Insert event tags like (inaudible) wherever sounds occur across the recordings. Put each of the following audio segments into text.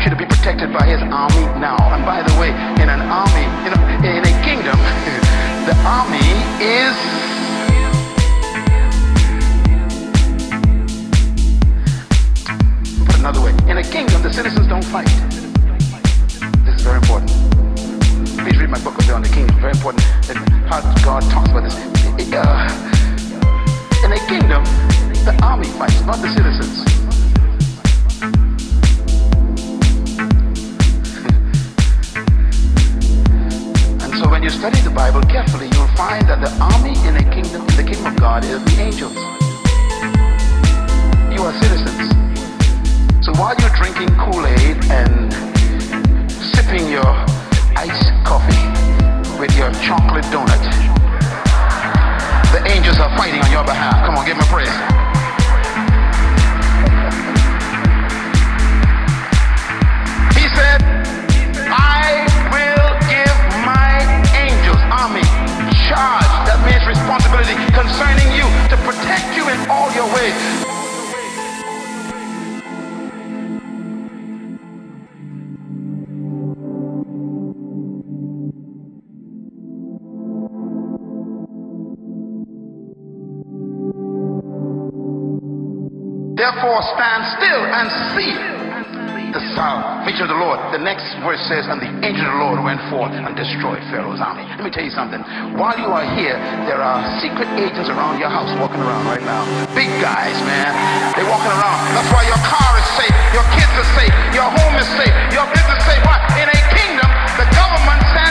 You to be protected by His army now. And by the way, in an army, in a, in a kingdom, (laughs) the army is put another way. In a kingdom, the citizens don't fight. This is very important. Please read my book on the kingdom. Very important. How God talks about this. Uh, in a kingdom, the army fights, not the citizens. You study the Bible carefully, you'll find that the army in a kingdom, in the kingdom of God, is the angels. You are citizens. So while you're drinking Kool-Aid and sipping your iced coffee with your chocolate donut, the angels are fighting on your behalf. Come on, give them a praise. In all your ways. Therefore, stand still and see salvation of the Lord. The next verse says, And the angel of the Lord went forth and destroyed Pharaoh's army. Let me tell you something. While you are here, there are secret agents around your house walking around right now. Big guys, man. They're walking around. That's why your car is safe, your kids are safe, your home is safe, your business is safe. Why? In a kingdom, the government sends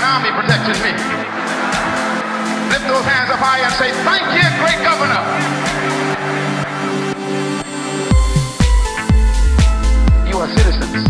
an army protecting me. Lift those hands up high and say, Thank you, great governor. You are citizens.